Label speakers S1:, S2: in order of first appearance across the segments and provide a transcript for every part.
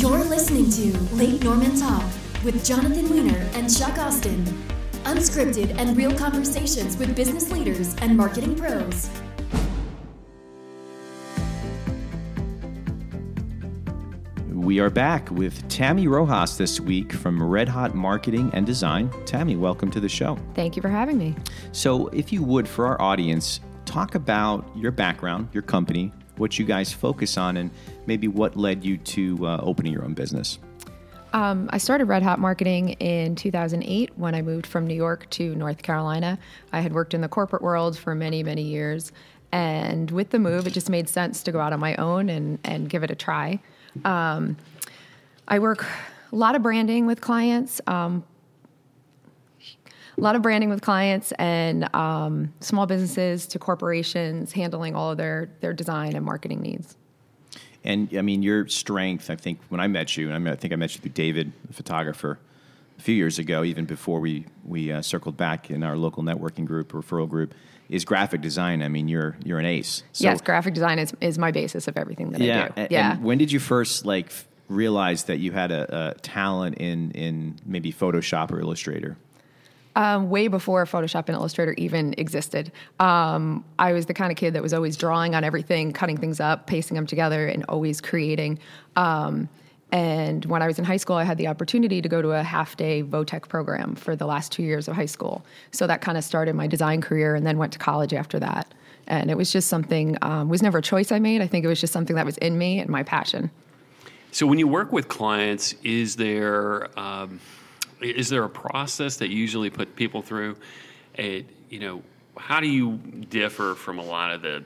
S1: You're listening to Lake Norman Talk with Jonathan Weiner and Chuck Austin. Unscripted and real conversations with business leaders and marketing pros.
S2: We are back with Tammy Rojas this week from Red Hot Marketing and Design. Tammy, welcome to the show.
S3: Thank you for having me.
S2: So, if you would, for our audience, talk about your background, your company, what you guys focus on, and maybe what led you to uh, opening your own business.
S3: Um, I started Red Hot Marketing in 2008 when I moved from New York to North Carolina. I had worked in the corporate world for many, many years. And with the move, it just made sense to go out on my own and, and give it a try. Um, I work a lot of branding with clients, um, a lot of branding with clients and um, small businesses to corporations, handling all of their their design and marketing needs.
S2: And I mean, your strength. I think when I met you, and I, think I met you through David, the photographer, a few years ago, even before we we uh, circled back in our local networking group, referral group, is graphic design. I mean, you're you're an ace.
S3: So, yes, graphic design is, is my basis of everything that
S2: yeah,
S3: I do.
S2: And,
S3: yeah.
S2: And when did you first like realize that you had a, a talent in in maybe Photoshop or Illustrator?
S3: Um, way before Photoshop and Illustrator even existed. Um, I was the kind of kid that was always drawing on everything, cutting things up, pasting them together, and always creating. Um, and when I was in high school, I had the opportunity to go to a half day Votech program for the last two years of high school. So that kind of started my design career, and then went to college after that. And it was just something, um, was never a choice I made. I think it was just something that was in me and my passion.
S4: So when you work with clients, is there um, is there a process that you usually put people through? A, you know, how do you differ from a lot of the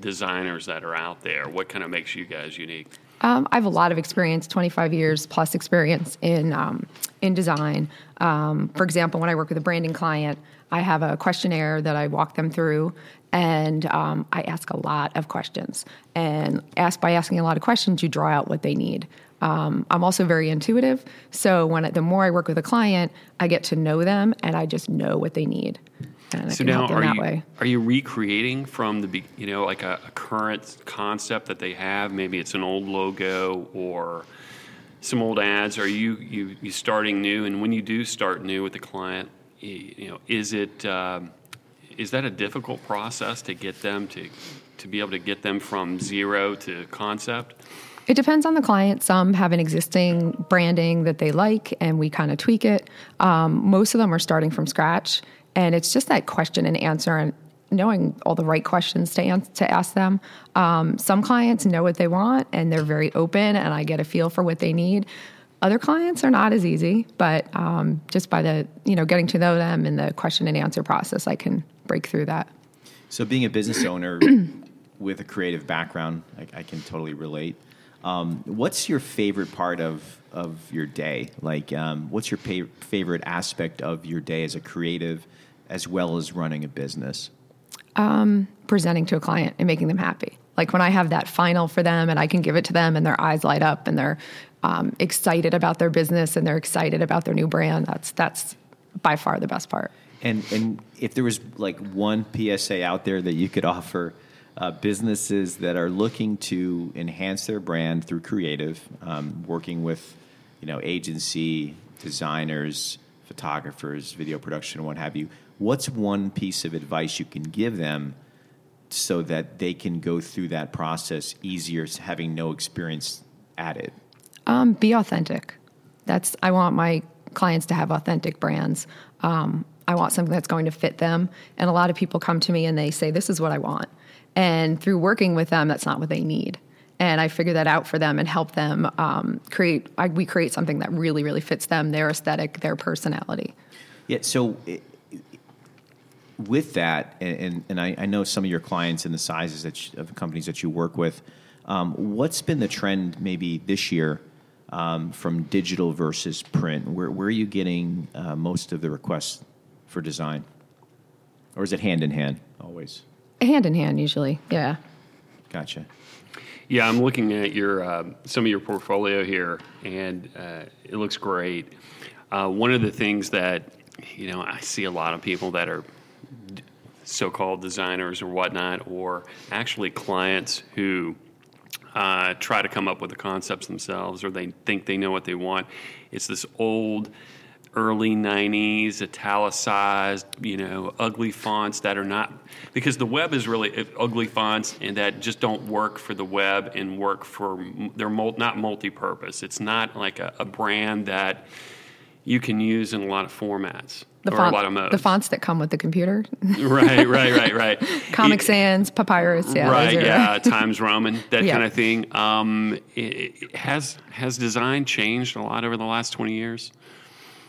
S4: designers that are out there? What kind of makes you guys unique?
S3: Um, I have a lot of experience, 25 years plus experience in um, in design. Um, for example, when I work with a branding client, I have a questionnaire that I walk them through, and um, I ask a lot of questions. And ask by asking a lot of questions, you draw out what they need. Um, I'm also very intuitive, so when the more I work with a client, I get to know them, and I just know what they need. And
S4: so now, are you way. are you recreating from the you know like a, a, current concept that they have? Maybe it's an old logo or some old ads. Are you you you starting new? And when you do start new with the client, you know, is it um, is that a difficult process to get them to to be able to get them from zero to concept?
S3: It depends on the client. Some have an existing branding that they like, and we kind of tweak it. Um, most of them are starting from scratch, and it's just that question and answer and knowing all the right questions to ans- to ask them. Um, some clients know what they want, and they're very open, and I get a feel for what they need. Other clients are not as easy, but um, just by the you know getting to know them and the question and answer process, I can break through that.
S2: So, being a business owner with a creative background, I, I can totally relate. Um, what's your favorite part of of your day? Like, um, what's your pa- favorite aspect of your day as a creative, as well as running a business?
S3: Um, presenting to a client and making them happy. Like when I have that final for them and I can give it to them and their eyes light up and they're um, excited about their business and they're excited about their new brand. That's that's by far the best part.
S2: And and if there was like one PSA out there that you could offer uh, businesses that are looking to enhance their brand through creative, um, working with you know agency designers, photographers, video production, what have you. What's one piece of advice you can give them so that they can go through that process easier, having no experience at it?
S3: Um, be authentic. That's I want my clients to have authentic brands. Um, I want something that's going to fit them. And a lot of people come to me and they say, "This is what I want." And through working with them, that's not what they need. And I figure that out for them and help them um, create. I, we create something that really, really fits them, their aesthetic, their personality.
S2: Yeah. So. It, with that, and, and I, I, know some of your clients and the sizes that you, of companies that you work with, um, what's been the trend maybe this year um, from digital versus print? Where, where are you getting uh, most of the requests for design? Or is it hand in hand always?
S3: Hand in hand, usually, yeah.
S2: Gotcha.
S4: Yeah, I'm looking at your uh, some of your portfolio here, and uh, it looks great. Uh, one of the things that you know I see a lot of people that are so-called designers or whatnot, or actually clients who uh, try to come up with the concepts themselves, or they think they know what they want. It's this old early 90s italicized you know ugly fonts that are not because the web is really ugly fonts and that just don't work for the web and work for they're not multi-purpose. It's not like a, a brand that you can use in a lot of formats
S3: the
S4: or
S3: font,
S4: a lot of modes.
S3: the fonts that come with the computer?
S4: Right right right right.
S3: Comic sans papyrus yeah
S4: right yeah times roman that
S3: Yeah.
S4: kind of thing. Um, it, it has has design changed a lot over the last 20 years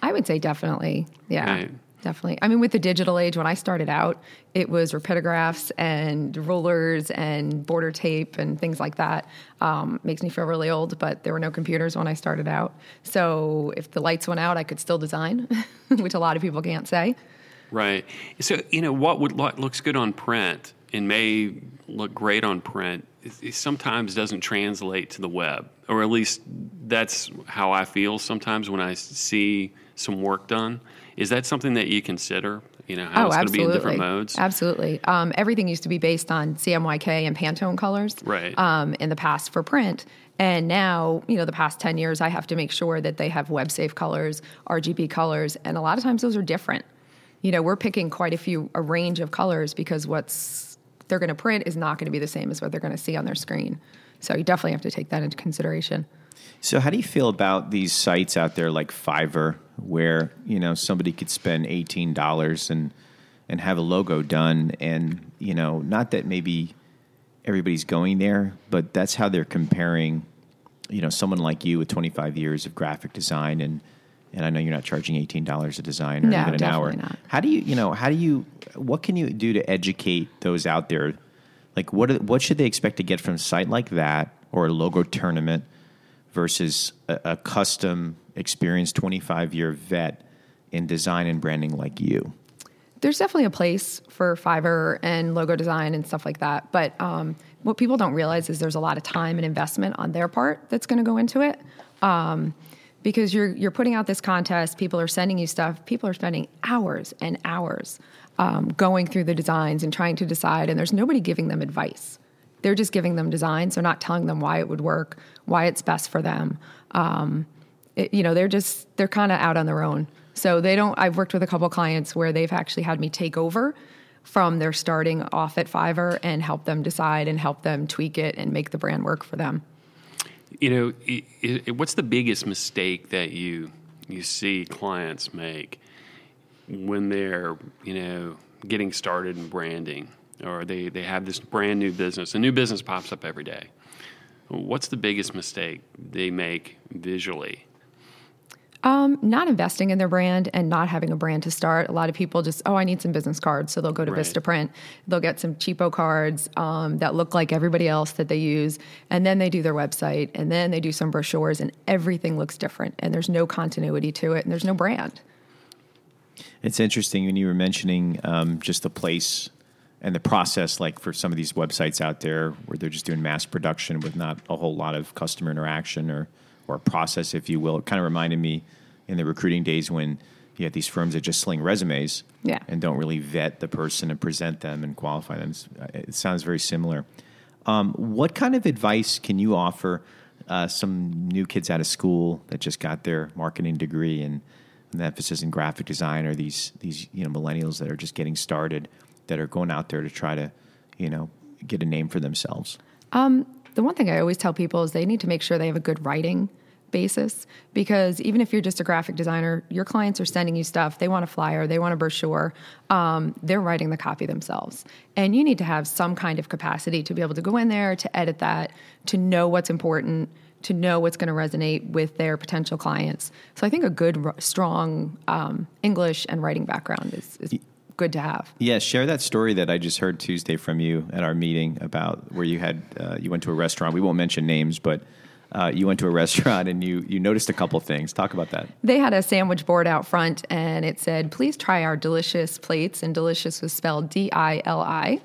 S3: I would say definitely. Yeah.
S4: Right.
S3: Definitely. I mean, with the digital age, when I started out, it was rapidograph and rulers and border tape and things like that. Um, makes me feel really old, but there were no computers when I started out. So if the lights went out, I could still design, which a lot of people can't say.
S4: Right. So you know what would what looks good on print and may look great on print it, it sometimes doesn't translate to the web, or at least that's how I feel sometimes when I see some work done. Is that something that you consider? You know how
S3: oh,
S4: it's going to be
S3: absolutely.
S4: in different modes.
S3: Absolutely. Um, everything used to be based on CMYK and Pantone colors
S4: Right.
S3: um, in the past for print. And now, you know, the past 10 years, I have to make sure that they have web safe colors, RGB colors, and a lot of times those are different. You know, we're picking quite a few, a range of colors because what's they're going to print is not going to be the same as what they're going to see on their screen. So you definitely have to take that into consideration.
S2: So, how do you feel about these sites out there like Fiverr, where you know somebody could spend eighteen dollars and and have a logo done, and you know, not that maybe everybody's going there, but that's how they're comparing, you know, someone like you with twenty five years of graphic design, and and I know you're not charging eighteen dollars a design or
S3: No,
S2: even an hour.
S3: not.
S2: How do you, you know, how do you, what can you do to educate those out there? Like, what are, what should they expect to get from a site like that or a logo tournament versus a, a custom, experienced 25 year vet in design and branding like you?
S3: there's definitely a place for Fiverr and logo design and stuff like that. But um, what people don't realize is there's a lot of time and investment on their part that's going to go into it. Um, because you're you're putting out this contest, people are sending you stuff. People are spending hours and hours um, going through the designs and trying to decide, and there's nobody giving them advice. They're just giving them designs. They're not telling them why it would work, why it's best for them. Um, it, you know, they're just they're kind of out on their own. So they don't. I've worked with a couple clients where they've actually had me take over from their starting off at Fiverr and help them decide and help them tweak it and make the brand work for them.
S4: You know, i i what's the biggest mistake that you you see clients make when they're you know getting started in branding, or they they have this brand new business? A new business pops up every day. What's the biggest mistake they make visually?
S3: Um, not investing in their brand and not having a brand to start. A lot of people just, oh, I need some business cards. So they'll go to
S4: Right.
S3: Vistaprint. They'll get some cheapo cards um, that look like everybody else that they use. And then they do their website and then they do some brochures and everything looks different. And there's no continuity to it and there's no brand.
S2: It's interesting when you were mentioning um, just the place and the process, like for some of these websites out there where they're just doing mass production with not a whole lot of customer interaction or or process, if you will. It kind of reminded me in the recruiting days when you had these firms that just sling resumes
S3: Yeah.
S2: and don't really vet the person and present them and qualify them. It sounds very similar. Um, what kind of advice can you offer uh, some new kids out of school that just got their marketing degree and an emphasis in graphic design, or these these you know millennials that are just getting started that are going out there to try to you know get a name for themselves?
S3: the one thing I always tell people is they need to make sure they have a good writing basis because even if you're just a graphic designer, your clients are sending you stuff. They want a flyer, they want a brochure. Um, they're writing the copy themselves. And you need to have some kind of capacity to be able to go in there, to edit that, to know what's important, to know what's going to resonate with their potential clients. So I think a good, strong um, English and writing background is, is good to have.
S2: Yeah, share that story that I just heard Tuesday from you at our meeting about where you had uh, you went to a restaurant. We won't mention names, but uh, you went to a restaurant and you you noticed a couple things. Talk about that.
S3: They had a sandwich board out front and it said, please try our delicious plates. And delicious was spelled D I L I.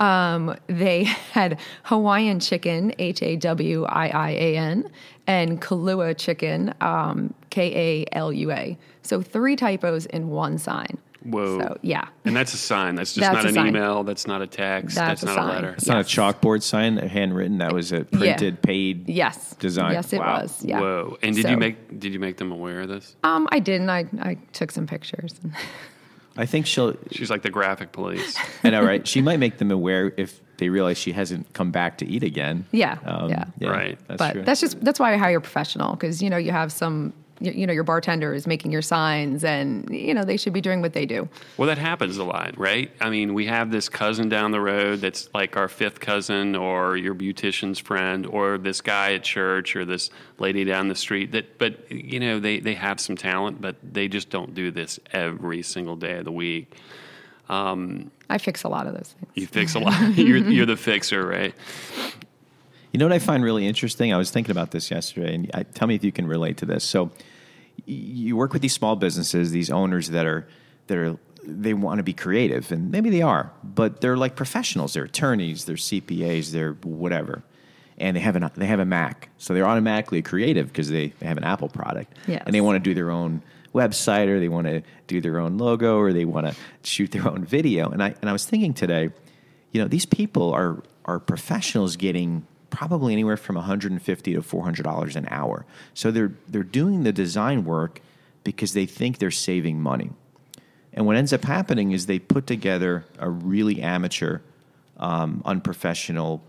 S3: Um, they had Hawaiian chicken, H A W I I A N, and Kahlua chicken, um, K A L U A. So three typos in one sign.
S4: Whoa.
S3: So yeah,
S4: And that's a sign. That's just
S3: That's
S4: not an
S3: sign.
S4: email. That's not a text.
S3: That's
S4: That's,
S3: a
S4: not
S3: sign.
S4: a letter.
S2: It's not a chalkboard sign, a handwritten. That was a printed, paid.
S3: yes,
S2: Design.
S3: Yes, it
S2: Wow.
S3: was. Yeah.
S4: Whoa. And did
S3: So-
S4: you make did you make them aware of this?
S3: Um, I didn't. I I took some pictures.
S2: I think she'll.
S4: She's like the graphic police.
S2: I know, right? She might make them aware if they realize she hasn't come back to eat again.
S3: Yeah,
S2: Um,
S3: yeah.
S4: Right.
S2: That's
S3: but
S2: true.
S3: that's just that's why I hire a professional because you know you have some you, you know your bartender is making your signs and you know they should be doing what they do.
S4: Well, that happens a lot, right? I mean, we have this cousin down the road that's like our fifth cousin, or your beautician's friend, or this guy at church, or this lady down the street. That, but you know, they they have some talent, but they just don't do this every single day of the week.
S3: Um, I fix a lot of those things.
S4: You fix a lot. you're, you're the fixer, right?
S2: You know what I find really interesting? I was thinking about this yesterday, and I, tell me if you can relate to this. So, you work with these small businesses, these owners that are that are they want to be creative, and maybe they are, but they're like professionals. They're attorneys, they're CPAs, they're whatever, and they have an they have a Mac, so they're automatically creative because they, they have an Apple product,
S3: Yes.
S2: and they want to do their own website, or they want to do their own logo, or they want to shoot their own video. And I and I was thinking today, you know, these people are are professionals getting probably anywhere from 150 to 400 dollars an hour. So they're they're doing the design work because they think they're saving money. And what ends up happening is they put together a really amateur, um, unprofessional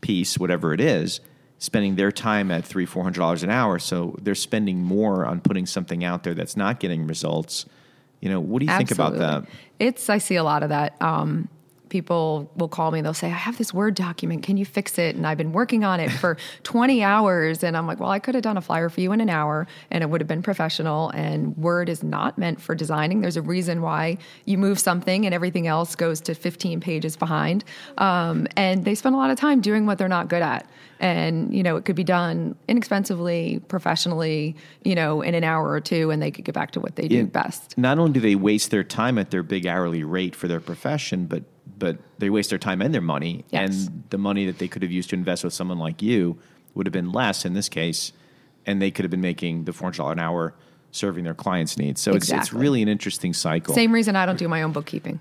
S2: piece, whatever it is, spending their time at three, four hundred dollars an hour. So they're spending more on putting something out there that's not getting results. You know, what do you think about that?
S3: It's I see a lot of that. Um, people will call me. They'll say, "I have this Word document. Can you fix it?" And I've been working on it for 20 hours. And I'm like, "Well, I could have done a flyer for you in an hour, and it would have been professional." And Word is not meant for designing. There's a reason why you move something and everything else goes to 15 pages behind. Um, and they spend a lot of time doing what they're not good at. And you know, it could be done inexpensively, professionally. You know, in an hour or two, and they could get back to what they do best.
S2: Not only do they waste their time at their big hourly rate for their profession, but but they waste their time and their money,
S3: Yes.
S2: and the money that they could have used to invest with someone like you would have been less in this case, and they could have been making the four hundred dollar an hour serving their clients' needs. So it's it's really an interesting cycle.
S3: Same reason I don't do my own bookkeeping.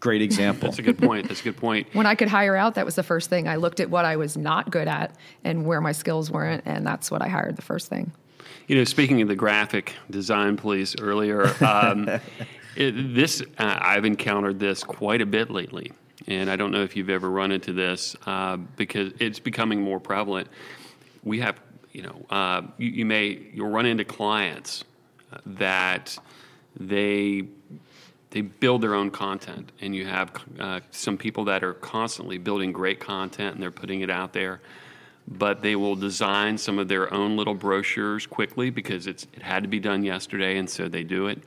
S2: Great example.
S4: That's a good point. That's a good point.
S3: When I could hire out, that was the first thing. I looked at what I was not good at and where my skills weren't, and that's what I hired the first thing.
S4: You know, speaking of the graphic design police earlier, um, it, this uh, I've encountered this quite a bit lately, and I don't know if you've ever run into this uh, because it's becoming more prevalent. We have, you know, uh, you, you may you'll run into clients that they they build their own content, and you have uh, some people that are constantly building great content and they're putting it out there but they will design some of their own little brochures quickly because it's it had to be done yesterday, and so they do it.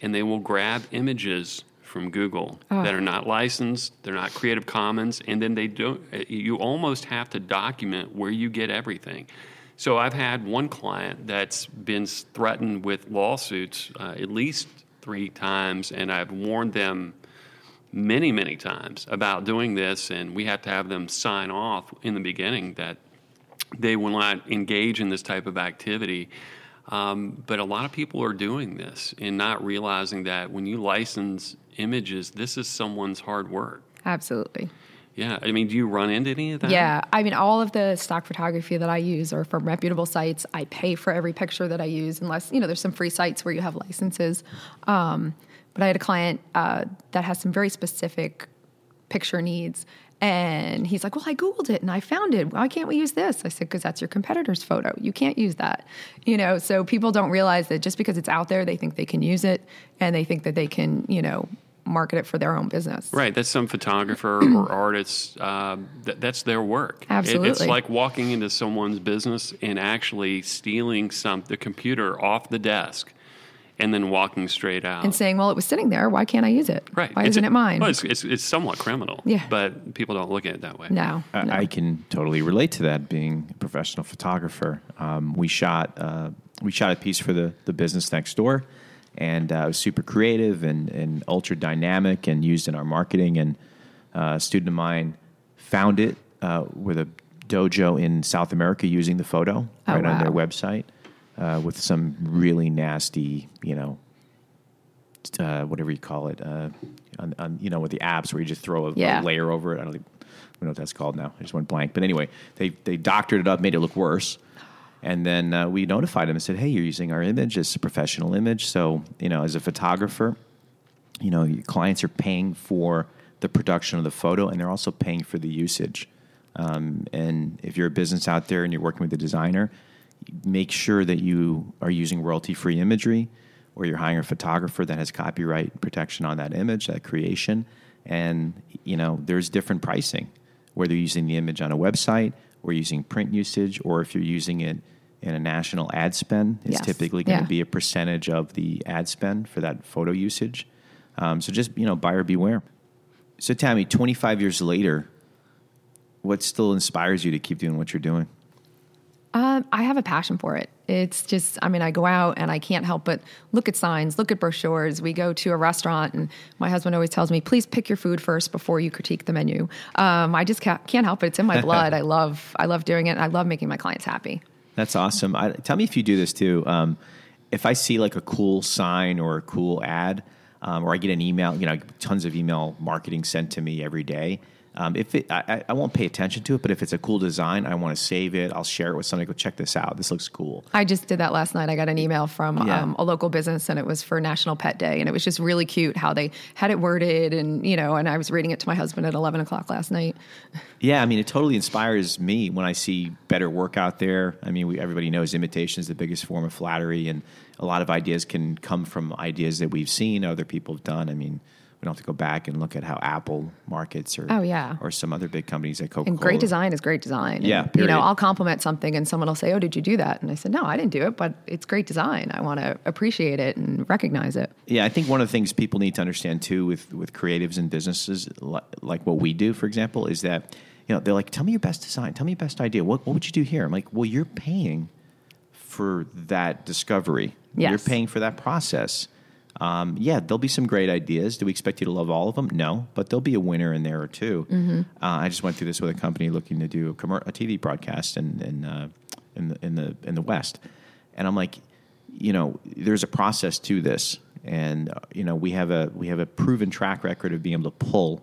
S4: And they will grab images from Google that are not licensed, they're not Creative Commons, and then they don't. You almost have to document where you get everything. So I've had one client that's been threatened with lawsuits uh, at least three times, and I've warned them many, many times about doing this, and we have to have them sign off in the beginning that they will not engage in this type of activity. Um, but a lot of people are doing this and not realizing that when you license images, this is someone's hard work.
S3: Absolutely.
S4: Yeah, I mean, do you run into any of that?
S3: Yeah, I mean, all of the stock photography that I use are from reputable sites. I pay for every picture that I use, unless you know there's some free sites where you have licenses. Um, but I had a client uh, that has some very specific picture needs, and he's like, "Well, I googled it and I found it. Why can't we use this?" I said, "Because that's your competitor's photo. You can't use that." You know, so people don't realize that just because it's out there, they think they can use it, and they think that they can, you know, market it for their own business.
S4: Right, that's some photographer or artist. Uh, that, that's their work. It- it's like walking into someone's business and actually stealing some the computer off the desk, and then walking straight out.
S3: And saying, "Well, it was sitting there. Why can't I use it?
S4: right,
S3: Why
S4: It's
S3: isn't
S4: a-
S3: it mine?"
S4: Well, it's, it's, it's somewhat criminal.
S3: Yeah.
S4: but people don't look at it that way.
S3: no, no.
S2: I, I can totally relate to that. Being a professional photographer, um, we shot uh, we shot a piece for the the business next door, and uh, it was super creative and, and ultra dynamic and used in our marketing. And uh, a student of mine found it uh, with a dojo in South America using the photo
S3: Oh,
S2: right on their website uh, with some really nasty, you know, uh, whatever you call it, uh, on, on, you know, with the apps where you just throw a,
S3: Yeah.
S2: a layer over it. I don't, think, I don't know what that's called now. I just went blank. But anyway, they they doctored it up, made it look worse. And then uh, we notified them and said, "Hey, you're using our image. It's a professional image. So, you know, as a photographer, you know, your clients are paying for the production of the photo, and they're also paying for the usage. Um, and if you're a business out there and you're working with a designer, make sure that you are using royalty-free imagery, or you're hiring a photographer that has copyright protection on that image, that creation. And you know, there's different pricing, whether you're using the image on a website, or using print usage, or if you're using it in a national ad spend, it's
S3: Yes.
S2: typically going to
S3: Yeah.
S2: be a percentage of the ad spend for that photo usage. Um, so just you know, buyer beware. So Tammy, 25 years later, what still inspires you to keep doing what you're doing?
S3: Um, I have a passion for it. It's just, I mean, I go out and I can't help but look at signs, look at brochures. We go to a restaurant, and my husband always tells me, "Please pick your food first before you critique the menu." Um, I just can't, can't help it. It's in my blood. I love, I love doing it. I love making my clients happy.
S2: That's awesome. I, tell me if you do this too. Um, if I see like a cool sign or a cool ad, um, or I get an email, you know, tons of email marketing sent to me every day. Um, if it, I, I- won't pay attention to it, but if it's a cool design, I want to save it. I'll share it with somebody. Go check this out. This looks cool.
S3: I just did that last night. I got an email from
S2: Yeah.
S3: um, a local business, and it was for National Pet Day, and it was just really cute how they had it worded, and you know, and I was reading it to my husband at eleven o'clock last night.
S2: Yeah, I mean, it totally inspires me when I see better work out there. I mean, we, everybody knows imitation is the biggest form of flattery, and a lot of ideas can come from ideas that we've seen other people have done. I mean, we don't have to go back and look at how Apple markets or
S3: Oh, yeah.
S2: or some other big companies like Coca
S3: And great design is great design. And,
S2: Yeah,
S3: you know, I'll compliment something, and someone will say, "Oh, did you do that?" And I said, "No, I didn't do it, but it's great design. I want to appreciate it and recognize it."
S2: Yeah, I think one of the things people need to understand too with with creatives and businesses li- like what we do, for example, is that you know they're like, "Tell me your best design. Tell me your best idea. What what would you do here?" I'm like, "Well, you're paying for that discovery. You're paying for that process." Um, yeah, there'll be some great ideas. Do we expect you to love all of them? No, but there'll be a winner in there or 2 Uh, I just went through this with a company looking to do a, commer- a TV broadcast in in, uh, in the in the in the West, and I'm like, you know, there's a process to this, and uh, you know, we have a we have a proven track record of being able to pull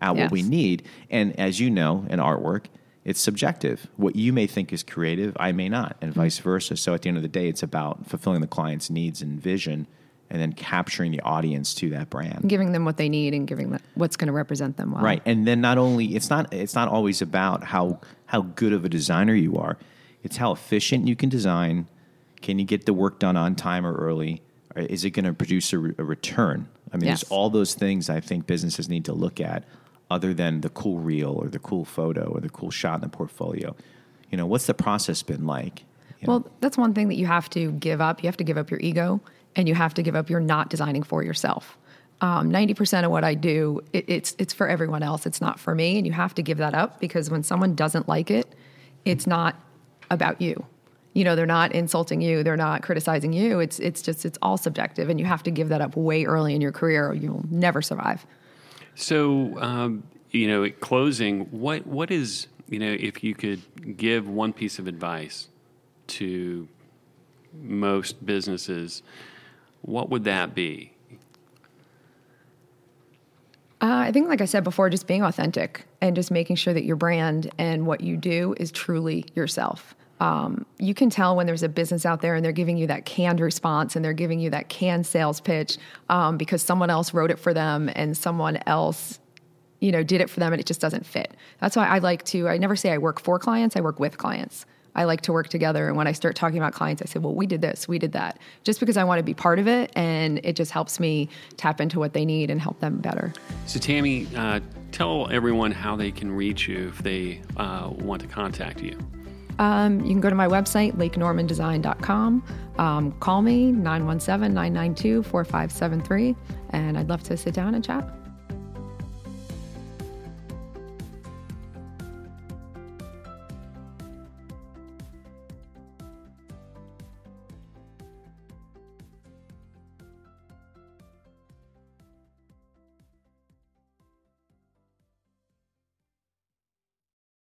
S2: out what we need. And as you know, in artwork, it's subjective. What you may think is creative, I may not, and vice versa. So at the end of the day, it's about fulfilling the client's needs and vision, and then capturing the audience to that brand.
S3: Giving them what they need and giving them what's going to represent them well.
S2: Right, and then not only it's not it's not always about how how good of a designer you are. It's how efficient you can design. Can you get the work done on time or early? Or is it going to produce a, re- a return? I mean,
S3: Yes.
S2: there's all those things I think businesses need to look at, other than the cool reel or the cool photo or the cool shot in the portfolio. You know, what's the process been like? You know?
S3: Well, that's one thing that you have to give up. You have to give up your ego, and you have to give up your not designing for yourself. Um, Ninety percent of what I do, it, it's it's for everyone else. It's not for me, and you have to give that up because when someone doesn't like it, it's not about you. You know, they're not insulting you. They're not criticizing you. It's it's just it's all subjective, and you have to give that up way early in your career, or you'll never survive.
S4: So, um, you know, at closing, what what is you know, if you could give one piece of advice to most businesses, what would that be?
S3: Uh, I think, like I said before, just being authentic and just making sure that your brand and what you do is truly yourself. Um, you can tell when there's a business out there and they're giving you that canned response and they're giving you that canned sales pitch um, because someone else wrote it for them and someone else you know did it for them and it just doesn't fit that's why i like to i never say i work for clients i work with clients i like to work together. And when i start talking about clients i say well we did this we did that just because i want to be part of it. And it just helps me tap into what they need and help them better.
S4: So, Tammy, uh, tell everyone how they can reach you if they uh, want to contact you.
S3: um, you can go to my website lakenormandesign.com um, call me 917-992-4573 and i'd love to sit down and chat